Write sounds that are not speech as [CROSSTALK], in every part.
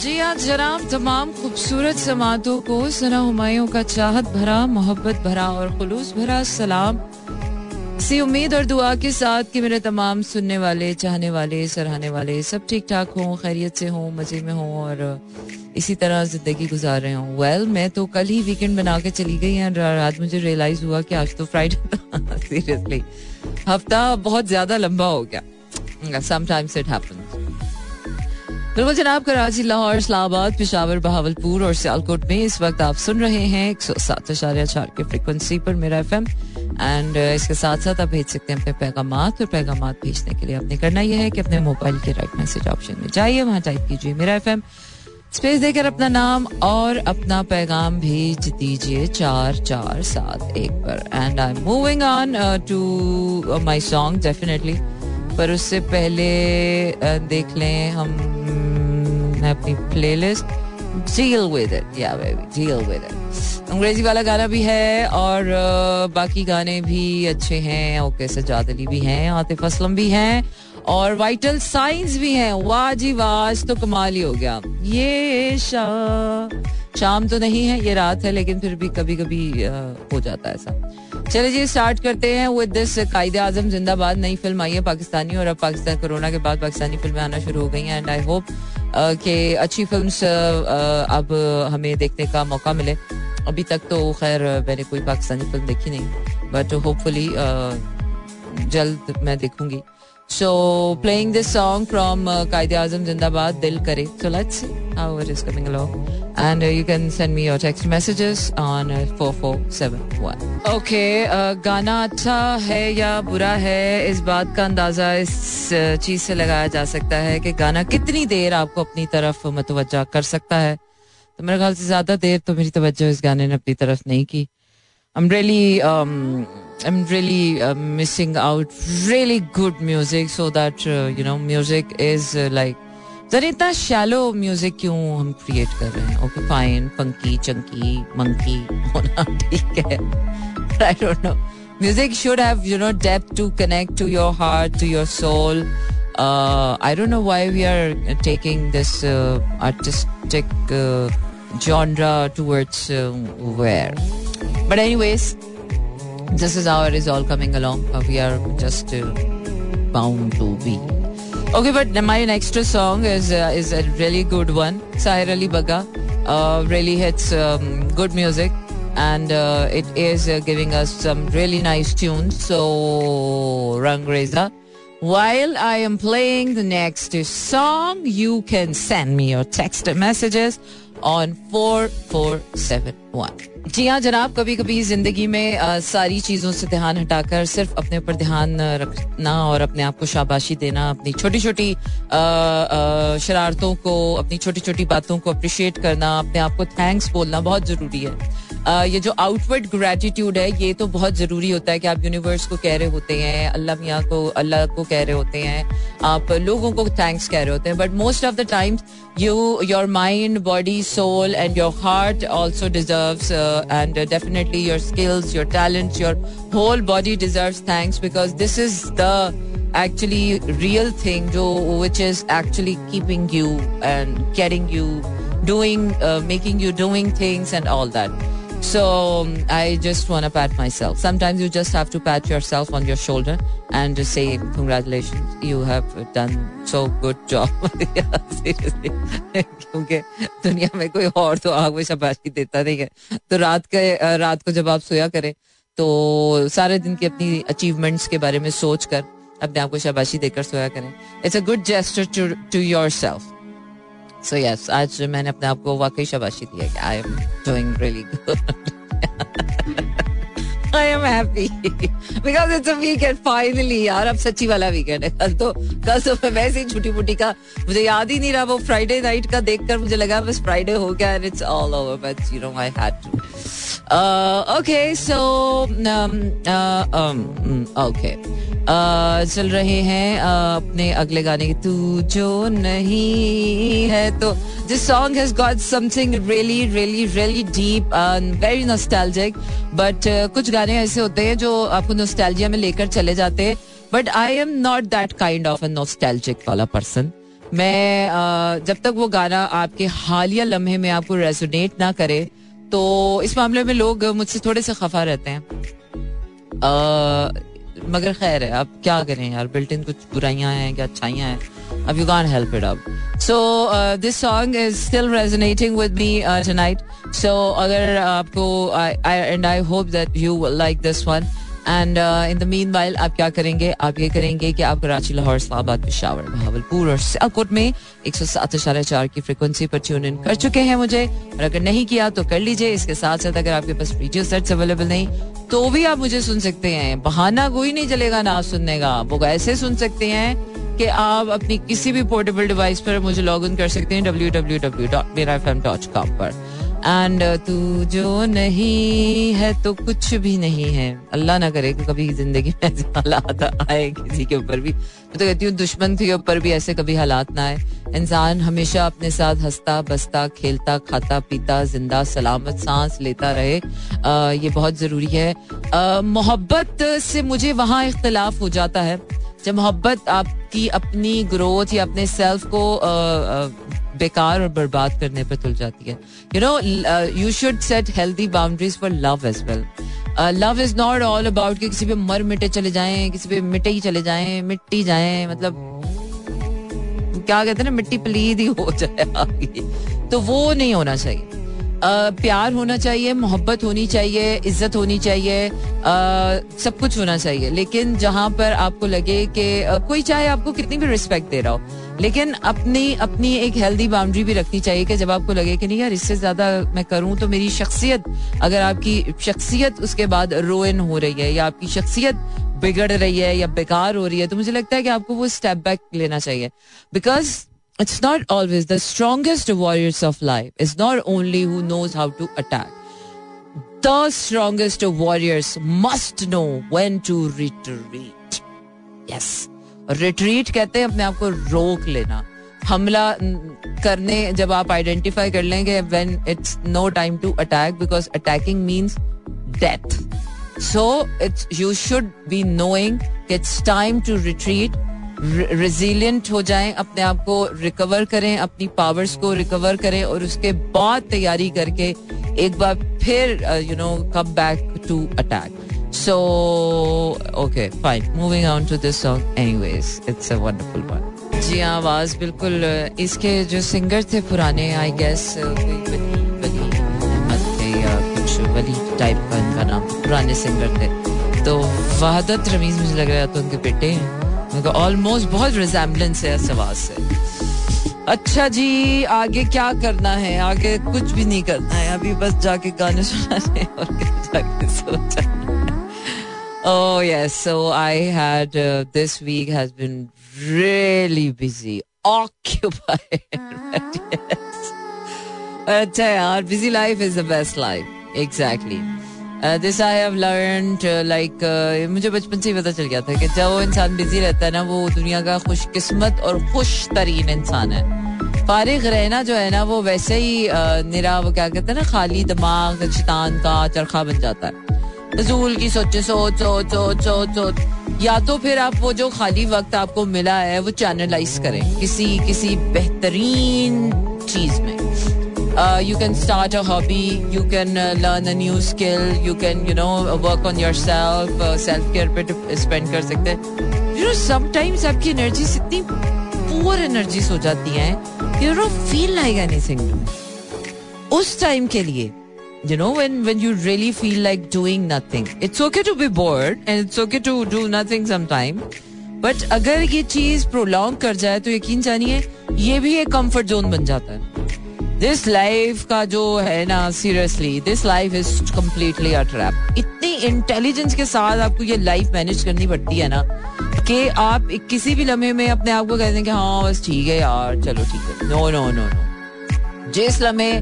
जी हाँ जनाब तमाम खूबसूरत समातों को सना हमायों का चाहत भरा मोहब्बत भरा और खुलूस भरा सलाम सी उम्मीद और दुआ के साथ कि मेरे तमाम सुनने वाले चाहने वाले सराहने वाले सब ठीक ठाक हों खैरियत से हों मज़े में हों और इसी तरह ज़िंदगी गुजार रहे हूँ। वेल well, मैं तो कल ही वीकेंड बना के चली गई और रात मुझे रियलाइज़ हुआ कि आज तो फ्राइडे सीरियसली [LAUGHS] हफ़्ता बहुत ज़्यादा लंबा हो गया। समटाइम्स इट हैपेंस बिल्कुल जनाब कराची लाहौर इस्लामाबाद पिशावर बहावलपुर और सियालकोट में इस वक्त आप सुन रहे हैं एक सौ सात अशारिया चार के फ्रिक्वेंसी पर मेरा एफ़ एम एंड इसके साथ साथ आप भेज सकते हैं अपने पैगाम और पैगाम भेजने के लिए आपने करना यह है कि अपने मोबाइल के राइट मैसेज ऑप्शन में जाइए वहाँ टाइप कीजिए मेरा एफ़ एम स्पेस देकर अपना नाम और अपना पैगाम भेज दीजिए चार चार सात एक पर। And I am moving on to my song definitely पर उससे पहले uh, देख लें हम अपनी प्लेलिस्ट डील विद इट या बेबी डील विद इट अंग्रेज़ी वाला गाना भी है और बाकी गाने भी अच्छे हैं, ओके सजाद अली भी हैं, आतिफ असलम भी हैं और वाइटल साइंस भी हैं। वाह जी वाह तो कमाल ही हो गया। ये शाह शाम तो नहीं है, ये रात है, लेकिन फिर भी कभी कभी हो जाता है ऐसा। चले जी स्टार्ट करते हैं विद दिस कायदे आज़म जिंदाबाद, नई फ़िल्म आई है पाकिस्तानी और अब पाकिस्तान कोरोना के बाद पाकिस्तानी फ़िल्में आना शुरू हो गई हैं एंड आई होप कि अच्छी फ़िल्म अब हमें देखने का मौका मिले। अभी तक तो खैर मैंने कोई पाकिस्तानी फ़िल्म देखी नहीं बट होपफुली जल्द मैं देखूँगी। So playing this song from Quaide Azam Zindabad, Dil Kare. So let's how it is coming along And uh, you can send me your text messages on uh, 4471. Okay, uh, गाना अच्छा है या बुरा है इस बात का अंदाज़ा इस uh, चीज़ से लगाया जा सकता है कि गाना कितनी देर आपको अपनी तरफ़ मतवजा कर सकता है तो मेरे ख्याल से ज़्यादा देर तो मेरी तवज्जो इस गाने ने अपनी तरफ़ नहीं की I'm really um, I'm really uh, missing out really good music so that uh, you know music is uh, इतना शैलो म्यूज़िक क्यों हम क्रिएट कर रहे हैं? Okay fine funky chunky monkey होना ठीक है। I don't know music should have you know depth to connect to your heart to your soul I don't know why we are taking this artistic genre towards uh, where. But anyways, this is how it is all coming along. Uh, we are just uh, bound to be. Okay, but my next song is uh, is a really good one. Sahir Ali Baga uh, really hits um, good music and uh, it is uh, giving us some really nice tunes. So, Rangreza. While I am playing the next song, you can send me your text messages on 4471. जी हाँ जनाब कभी कभी ज़िंदगी में आ, सारी चीज़ों से ध्यान हटाकर सिर्फ़ अपने ऊपर ध्यान रखना और अपने आप को शाबाशी देना अपनी छोटी छोटी शरारतों को अपनी छोटी छोटी बातों को अप्रिशिएट करना अपने आप को थैंक्स बोलना बहुत ज़रूरी है। ये जो आउटवर्ड ग्रेटिट्यूड है ये तो बहुत ज़रूरी होता है कि आप यूनिवर्स को कह रहे होते हैं अल्लाह मियाँ को अल्लाह को कह रहे होते हैं आप लोगों को थैंक्स कह रहे होते हैं but most of the times you your mind body soul and your heart also deserve and definitely your skills your talent your whole body deserve thanks because this is the real thing jo, which is actually keeping you and getting you doing uh, making you doing things and all that. So I just want to pat myself. Sometimes you just have to pat yourself on your shoulder and just say, congratulations, you have done so good job. [LAUGHS] Seriously. क्योंकि दुनिया में कोई और तो आग में शाबाशी देता नहीं है तो रात के रात को जब आप सोया करें तो सारे दिन की अपनी अचीवमेंट्स के बारे में सोच कर अपने आप को शाबाशी देकर सोया करें it's a good gesture to to yourself so yes आज मैंने अपने आप को वाकई शबाशी दी है कि I am doing really good I am happy because it's a weekend finally यार अब सच्ची वाला वीकेंड है। कल तो कल तो मैं वैसे ही छुट्टी मुट्टी का मुझे याद ही नहीं रहा वो फ्राइडे नाइट का देखकर मुझे लगा बस फ्राइडे हो गया and it's all over but you know I had to okay so okay चल रहे हैं uh, अपने अगले गाने की तू जो नहीं है तो this song has got something really really really deep very nostalgic but कुछ गाने गाने ऐसे होते हैं जो आपको नोस्टैल्जिया में लेकर चले जाते हैं। But I am not that kind of a nostalgic वाला पर्सन मैं जब तक वो गाना आपके हालिया लम्हे में आपको रेजोनेट ना करे तो इस मामले में लोग मुझसे थोड़े से खफा रहते हैं। मगर खैर है आप क्या करें यार? बिल्ट कुछ बुराइयाँ हैं क्या, अच्छाइयाँ हैं? अब यू कान हेल्प इट अब so this song is still resonating with me tonight so अगर आपको and I hope that you like this one and in the meanwhile आप क्या करेंगे? आप ये करेंगे कि आप कराची, लाहौर, इस्लामाबाद, पिशावर भावलपुर और सियालकोट में एक सौ सात इशारा चार की फ्रिक्वेंसी पर ट्यून इन कर चुके हैं मुझे। और अगर नहीं किया तो कर लीजिए। इसके साथ साथ अगर आपके पास रेडियो सेट्स अवेलेबल नहीं तो भी आप मुझे सुन सकते हैं। बहाना कोई नहीं चलेगा ना सुनने का। वो ऐसे सुन सकते हैं। कि आप अपनी किसी भी पोर्टेबल डिवाइस पर मुझे लॉग इन कर सकते हैं W W W dot Mera F M dot com पर। एंड uh, तू जो नहीं है तो कुछ भी नहीं है। अल्लाह ना करे कि कभी ज़िंदगी में ऐसे हालात आए किसी के ऊपर भी। मैं तो कहती हूँ दुश्मन के ऊपर भी ऐसे कभी हालात ना आए। इंसान हमेशा अपने साथ हंसता बसता खेलता खाता पीता ज़िंदा सलामत सांस लेता रहे। आ, ये बहुत ज़रूरी है। मोहब्बत से मुझे वहाँ इख्तलाफ हो जाता है। जब मोहब्बत आपकी अपनी ग्रोथ या अपने सेल्फ को बेकार और बर्बाद करने पर तुल जाती है you know you should set healthy boundaries for love as well love is not all about कि किसी पे मर मिटे चले जाएँ, किसी पे मिटे ही चले जाएँ, मिट्टी जाएँ मतलब क्या कहते हैं ना, मिट्टी पलीद ही हो जाए आगे। तो वो नहीं होना चाहिए। प्यार होना चाहिए, मोहब्बत होनी चाहिए, इज़्ज़त होनी चाहिए सब कुछ होना चाहिए। लेकिन जहाँ पर आपको लगे कि कोई चाहे आपको कितनी भी रिस्पेक्ट दे रहा हो, लेकिन अपनी अपनी एक हेल्दी बाउंड्री भी रखनी चाहिए कि जब आपको लगे कि नहीं यार इससे ज़्यादा मैं करूँ तो मेरी शख्सियत, अगर आपकी शख्सियत उसके बाद रोइन हो रही है या आपकी शख्सियत बिगड़ रही है या बेकार हो रही है तो मुझे लगता है कि आपको वो स्टेप बैक लेना चाहिए। Because it's not always the strongest warriors of life is not only who knows how to attack. The strongest warriors must know when to retreat. Yes. Retreat कहते हैं अपने आप को रोक लेना हमला करने जब आप आइडेंटिफाई कर लेंगे when it's no time to attack because attacking means death so it's you should be knowing it's time to retreat resilient हो जाएँ अपने आप को रिकवर करें अपनी पावर्स को रिकवर करें और उसके बाद तैयारी करके एक बार फिर you know come back to attack so okay fine moving on to this song anyways it's a wonderful one जी हाँ आवाज़ बिल्कुल uh, इसके जो सिंगर थे पुराने आई गेस टाइप का इनका नाम पुराने सिंगर थे। तो वहादत रमीज मुझे लग रहा था उनके बेटे हैं। ऑलमोस्ट बहुत रिजेम्बलेंस है सवाल से अच्छा जी आगे क्या करना है आगे कुछ भी नहीं करना है अभी बस जाके गाने सुनाने और जाके सोचा Oh yes, so I had uh, this week has been really busy, occupied. yes. अच्छा यार, busy life is the best life. Exactly. This I have learn like मुझे बचपन से ही पता चल गया था कि जब वो इंसान बिज़ी रहता है ना वो दुनिया का खुशकिस्मत और खुश तरीन इंसान है। फारिग रहना जो है ना वो वैसे ही uh, निरा वो क्या कहते हैं ना खाली दिमाग शैतान का चरखा बन जाता है। नजूल की सोचे सोच सोच सोच। सोच सोच या तो फिर आप वो जो खाली वक्त आपको मिला है वो चैनलाइज करें किसी किसी बेहतरीन चीज़ में। You can start a hobby you can uh, learn a new skill you can you know work on yourself uh, self care पे spend कर सकते हैं you know sometimes आपकी एनर्जी इतनी पुअर एनर्जीज हो जाती हैं you don't feel like anything उस टाइम के लिए you know when when you really feel like doing nothing it's okay to be bored and it's okay to do nothing sometime but अगर ये चीज़ prolong कर जाए तो यकीन जानिए ये भी एक कंफर्ट जोन बन जाता है दिस लाइफ का जो है ना seriously this life is completely a trap इतनी इंटेलिजेंस के साथ आपको ये लाइफ मैनेज करनी पड़ती है ना, कि आप किसी भी लम्हे में अपने आप को कहते हैं कि हाँ बस ठीक है यार, चलो ठीक है। नो नो नो नो जिस लम्हे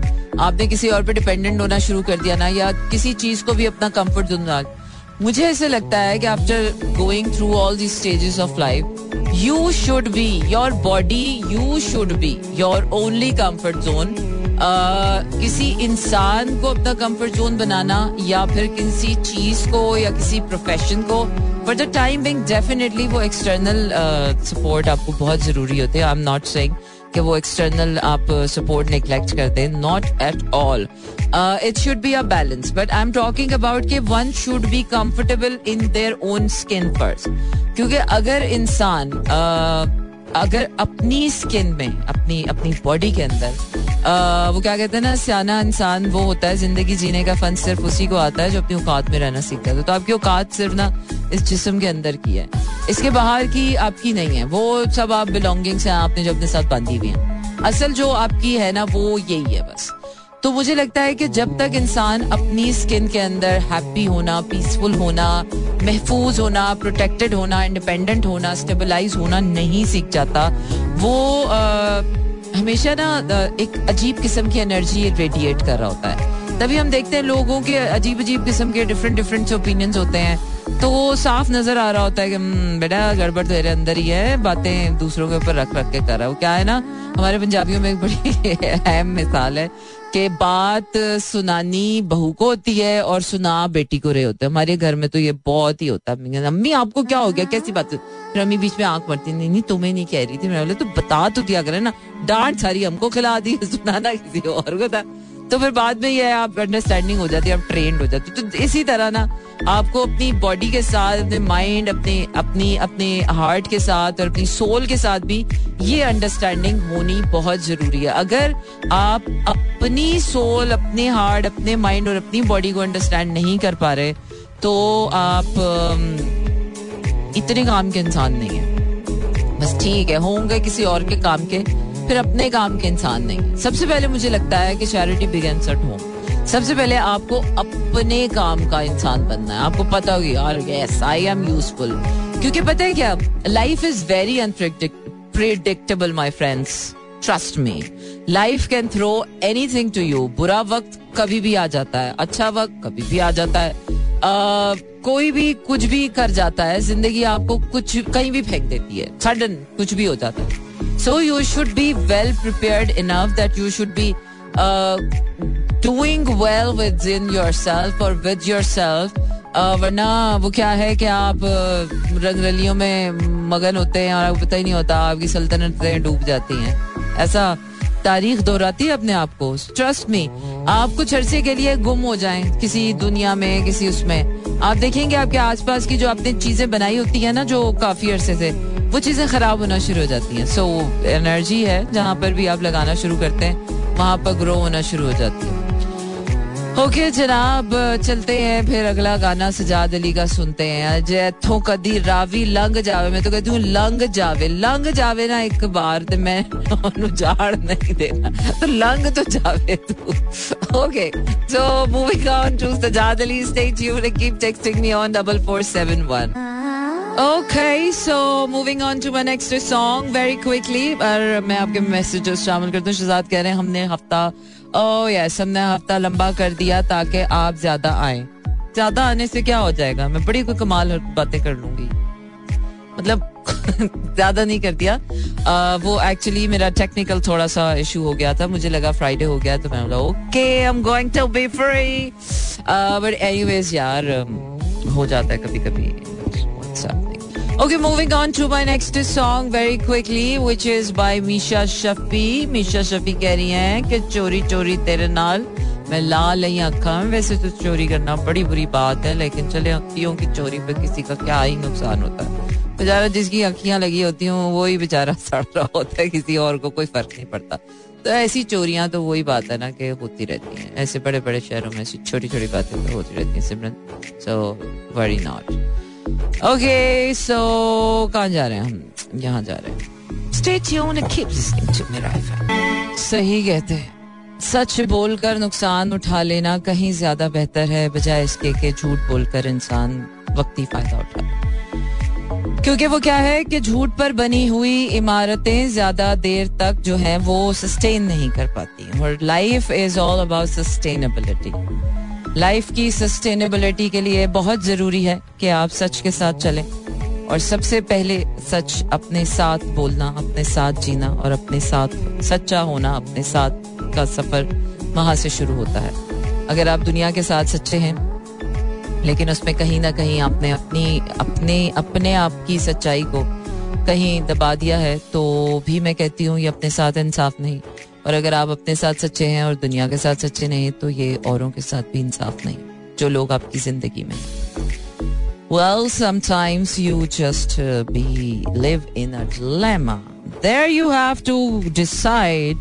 आपने किसी और पे डिपेंडेंट होना शुरू कर दिया ना, या किसी चीज़ को भी अपना कंफर्ट जोन मुझे ऐसे लगता है कि after going through all the stages of life you should be your body you should be your only comfort zone किसी इंसान को अपना कंफर्ट जोन बनाना या फिर किसी चीज़ को या किसी प्रोफेशन को for the time being definitely वो एक्सटर्नल सपोर्ट आपको बहुत ज़रूरी होते हैं। आई एम नॉट सेइंग कि वो एक्सटर्नल आप सपोर्ट निग्लेक्ट करते हैं। Not at all it should be a balance but I am talking about कि one should be comfortable in their own skin first क्योंकि अगर इंसान uh, अगर अपनी स्किन में अपनी अपनी बॉडी के अंदर वो क्या कहते हैं ना सियाना इंसान वो होता है ज़िंदगी जीने का फन सिर्फ़ उसी को आता है जो अपनी औकात में रहना सीखता है। तो आपकी औकात सिर्फ़ ना इस जिसम के अंदर की है। इसके बाहर की आपकी नहीं है। वो सब आप बिलोंगिंग्स हैं आपने जो अपने साथ बांधी हुई है। असल जो आपकी है ना वो यही है बस। तो मुझे लगता है कि जब तक इंसान अपनी स्किन के अंदर हैप्पी होना पीसफुल होना महफूज होना प्रोटेक्टेड होना इंडिपेंडेंट होना स्टेबलाइज होना नहीं सीख जाता वो आ, हमेशा ना एक अजीब किस्म की एनर्जी रेडिएट कर रहा होता है। तभी हम देखते हैं लोगों के अजीब अजीब किस्म के डिफरेंट डिफरेंट ओपिनियंस होते हैं। तो वो साफ़ नज़र आ रहा होता है कि हम्म, बेटा गड़बड़ तेरे अंदर ही है बातें दूसरों के ऊपर रख रख के कर रहा है। क्या है ना हमारे पंजाबियों में एक बड़ी [LAUGHS] अहम मिसाल है। कि बात सुनानी बहू को होती है और सुना बेटी को रहे होते हैं। हमारे घर में तो ये बहुत ही होता है। अम्मी, आपको क्या हो गया? कैसी बात फिर अम्मी बीच में आँख मरती, नहीं नहीं, तुम्हें नहीं कह रही थी। मैं बोले तो बता तो दिया करे ना। डांट सारी हमको खिला दी, सुनाना किसी और को था। तो फिर बाद में ये आप अंडरस्टैंडिंग हो जाती है, आप ट्रेंड हो जाती तो इसी तरह ना, आपको अपनी बॉडी के साथ, अपने माइंड अपने, अपनी, अपने हार्ट के साथ और अपनी सोल के साथ भी ये अंडरस्टैंडिंग होनी बहुत ज़रूरी है। अगर आप अपनी सोल अपने हार्ट अपने माइंड और अपनी बॉडी को अंडरस्टैंड नहीं कर पा रहे तो आप इतने काम के इंसान नहीं है। बस ठीक है, होंगे किसी और के काम के फिर अपने काम के इंसान नहीं। सबसे पहले मुझे लगता है कि चैरिटी बिगेन्स एट होम सबसे पहले आपको अपने काम का इंसान बनना है। आपको पता होगी यार यस आई एम यूजफुल क्योंकि पता है क्या? Life is very unpredictable my friends trust me life can throw anything to you बुरा वक्त कभी भी आ जाता है। अच्छा वक्त कभी भी आ जाता है। uh, कोई भी कुछ भी कर जाता है ज़िंदगी आपको कुछ कहीं भी फेंक देती है। सडन कुछ भी हो जाता है। So you should be well prepared enough that you should be uh, doing well within yourself or with yourself. Uh, वरना वो क्या है कि आप uh, रंगरलियों में मगन होते हैं और आपको पता ही नहीं होता आपकी सल्तनतें डूब जाती हैं। ऐसा तारीख दोहराती है अपने आप को। ट्रस्ट मी आप कुछ अरसे के लिए गुम हो जाएँ किसी दुनिया में किसी उसमें। आप देखेंगे आपके आसपास की जो आपने चीज़ें बनाई होती है ना जो काफ़ी अरसे से वो चीज़ें खराब होना शुरू हो जाती हैं। सो so, एनर्जी है जहाँ पर भी आप लगाना शुरू करते हैं वहाँ पर ग्रो होना शुरू हो जाती है। ओके जनाब चलते हैं फिर अगला गाना सजाद अली का सुनते हैं। जैथो कदी रावी लंग जावे। मैं तो कहती हूँ लंग जावे लंग जावे ना एक बार तो मैं जाड़ नहीं देना। तो लंग तो जावे तू। Okay so moving on to Sajjad Ali stay tuned keep texting me on double four seven one okay so moving on to my next song very quickly और मैं आपके मैसेजेस शामिल करता हूँ। शहजाद कह रहे हैं हमने हफ़्ता ओ यस हमने हफ़्ता लंबा कर दिया ताकि आप ज़्यादा आए। ज़्यादा आने से क्या हो जाएगा? मैं बड़ी कोई कमाल बातें कर लूँगी। मतलब [LAUGHS] ज़्यादा नहीं कर दिया। आ, वो एक्चुअली मेरा टेक्निकल थोड़ा सा इशू हो गया था। मुझे लगा फ्राइडे हो गया तो मैं बोला okay I am going to be free but anyways यार हो जाता है कभी कभी Okay, moving on to my next song very quickly, which is by Misha Shafi. Misha Shafi कह रही हैं कि चोरी चोरी तेरे नाल मैं ला लई अखा वैसे तो चोरी करना बड़ी बुरी बात है लेकिन चले अखियों की चोरी पे किसी का क्या ही नुकसान होता है। बेचारा जिसकी अखियाँ लगी होती हूँ वही बेचारा सड़ रहा होता है किसी और को कोई फ़र्क नहीं पड़ता। तो ऐसी चोरियाँ तो वही बात है ना कि होती रहती हैं। ऐसे बड़े बड़े शहरों में ऐसी छोटी छोटी बातें तो होती रहती हैं Simran. So very not okay so कहाँ जा रहे हैं हम? यहाँ जा रहे हैं। Stay tune keep listening to Mera FM सही कहते हैं। सच बोलकर नुकसान उठा लेना कहीं ज़्यादा बेहतर है, बजाय इसके कि झूठ बोलकर इंसान वक्ती फ़ायदा उठा क्योंकि वो क्या है कि झूठ पर बनी हुई इमारतें ज़्यादा देर तक जो है वो सस्टेन नहीं कर पाती और life is all about sustainability life की सस्टेनेबिलिटी के लिए बहुत ज़रूरी है कि आप सच के साथ चलें। और सबसे पहले सच अपने साथ बोलना, अपने साथ जीना और अपने साथ, सच्चा होना अपने साथ का सफ़र वहाँ से शुरू होता है। अगर आप दुनिया के साथ सच्चे हैं, लेकिन उसमें कहीं ना कहीं आपने अपनी, अपने अपने आप की सच्चाई को कहीं दबा दिया है तो भी मैं कहती हूँ ये अपने साथ इंसाफ नहीं। और अगर आप अपने साथ सच्चे हैं और दुनिया के साथ सच्चे नहीं तो ये औरों के साथ भी इंसाफ नहीं जो लोग आपकी ज़िंदगी में sometimes you just uh, be live in a dilemma. There you have to decide.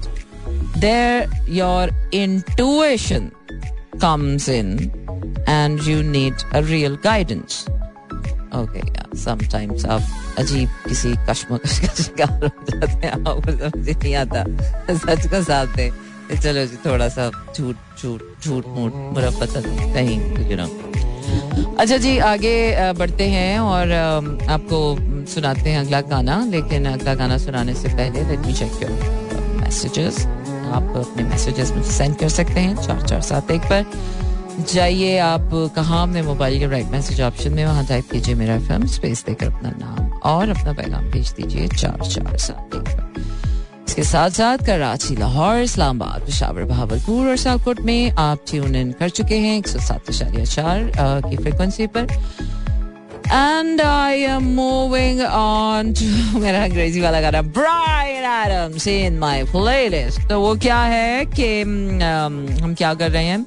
There your intuition comes in, and you need a real guidance. Yeah. Sometimes आप अजीब किसी कश्मकश का शिकार हो जाते हैं, आपको समझ नहीं आता। सच का साथ दे चलो जी, थोड़ा सा झूठ झूठ झूठ, मूठ बुरा पता कहीं यू अच्छा जी, आगे बढ़ते हैं और आपको सुनाते हैं अगला गाना, लेकिन अगला गाना सुनाने से पहले let me check your messages आप अपने मैसेजेस मुझे सेंड कर सकते हैं, चार चार सात एक पर। जाइए आप कहाँ अपने मोबाइल के राइट मैसेज ऑप्शन में, वहाँ टाइप कीजिए मेरा एफ़ स्पेस देकर अपना नाम और अपना पैगाम भेज दीजिए चार चार सात इसके साथ साथ कराची, लाहौर, इस्लामाबाद, पिशावर बहावलपुर और सियालकोट में आप ट्यून इन कर चुके हैं एक सौ सात इशारिया चार की फ्रिक्वेंसी पर। And I am moving on to मेरा अंग्रेज़ी वाला गाना Bryan Adams in my playlist तो वो क्या है कि हम क्या कर रहे हैं?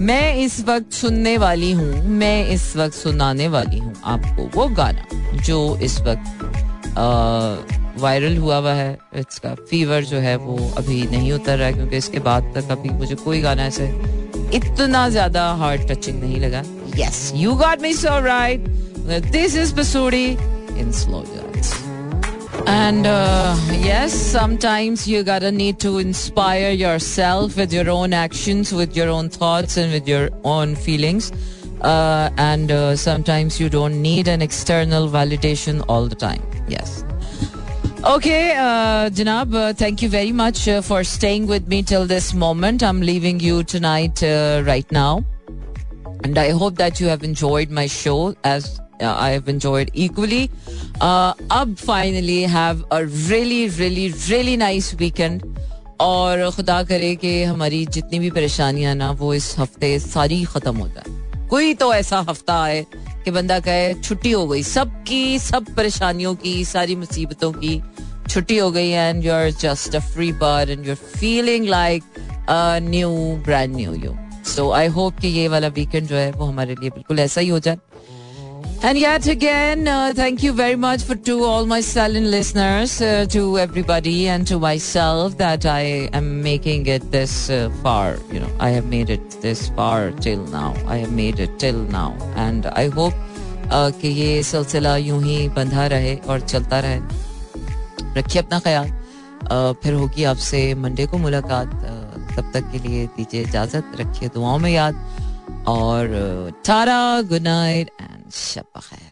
मैं इस वक्त सुनने वाली हूँ, मैं इस वक्त सुनाने वाली हूँ आपको वो गाना जो इस वक्त वायरल हुआ हुआ है। इसका फीवर जो है वो अभी नहीं उतर रहा है क्योंकि इसके बाद तक अभी मुझे कोई गाना ऐसे इतना ज़्यादा हार्ट टचिंग नहीं लगा। Yes you got me so right this is Pasoori in slow And uh, yes, sometimes you gotta need to inspire yourself with your own actions, with your own thoughts, and with your own feelings. Uh, and uh, sometimes you don't need an external validation all the time. Yes. Okay, uh, Janab, uh, thank you very much uh, for staying with me till this moment. I'm leaving you tonight, uh, right now. And I hope that you have enjoyed my show as have enjoyed equally. Uh, अब finally have a really, really, really nice weekend. और खुदा करे कि हमारी जितनी भी परेशानियाँ ना वो इस हफ़्ते सारी खत्म हो जाए कोई तो ऐसा हफ़्ता आए कि बंदा कहे छुट्टी हो गई सबकी सब परेशानियों की सारी मुसीबतों की छुट्टी हो गई and you are just a free bird and you are feeling like new brand new you so I hope कि ये वाला वीकेंड जो है वो हमारे लिए बिल्कुल ऐसा ही हो जाए And yet again, uh, thank you very much for to all my silent listeners, uh, to everybody, and to myself that I am making it this uh, far. You know, I have made it this far till now. I have made it till now, and I hope uh, कि ये सिलसिला यूं ही बंधा रहे और चलता रहे रखिए अपना ख्याल फिर होगी आपसे मंडे को मुलाकात तब तक के लिए दीजिए इजाजत रखिए दुआओं में याद और टारा गुड नाइट एंड शब खैर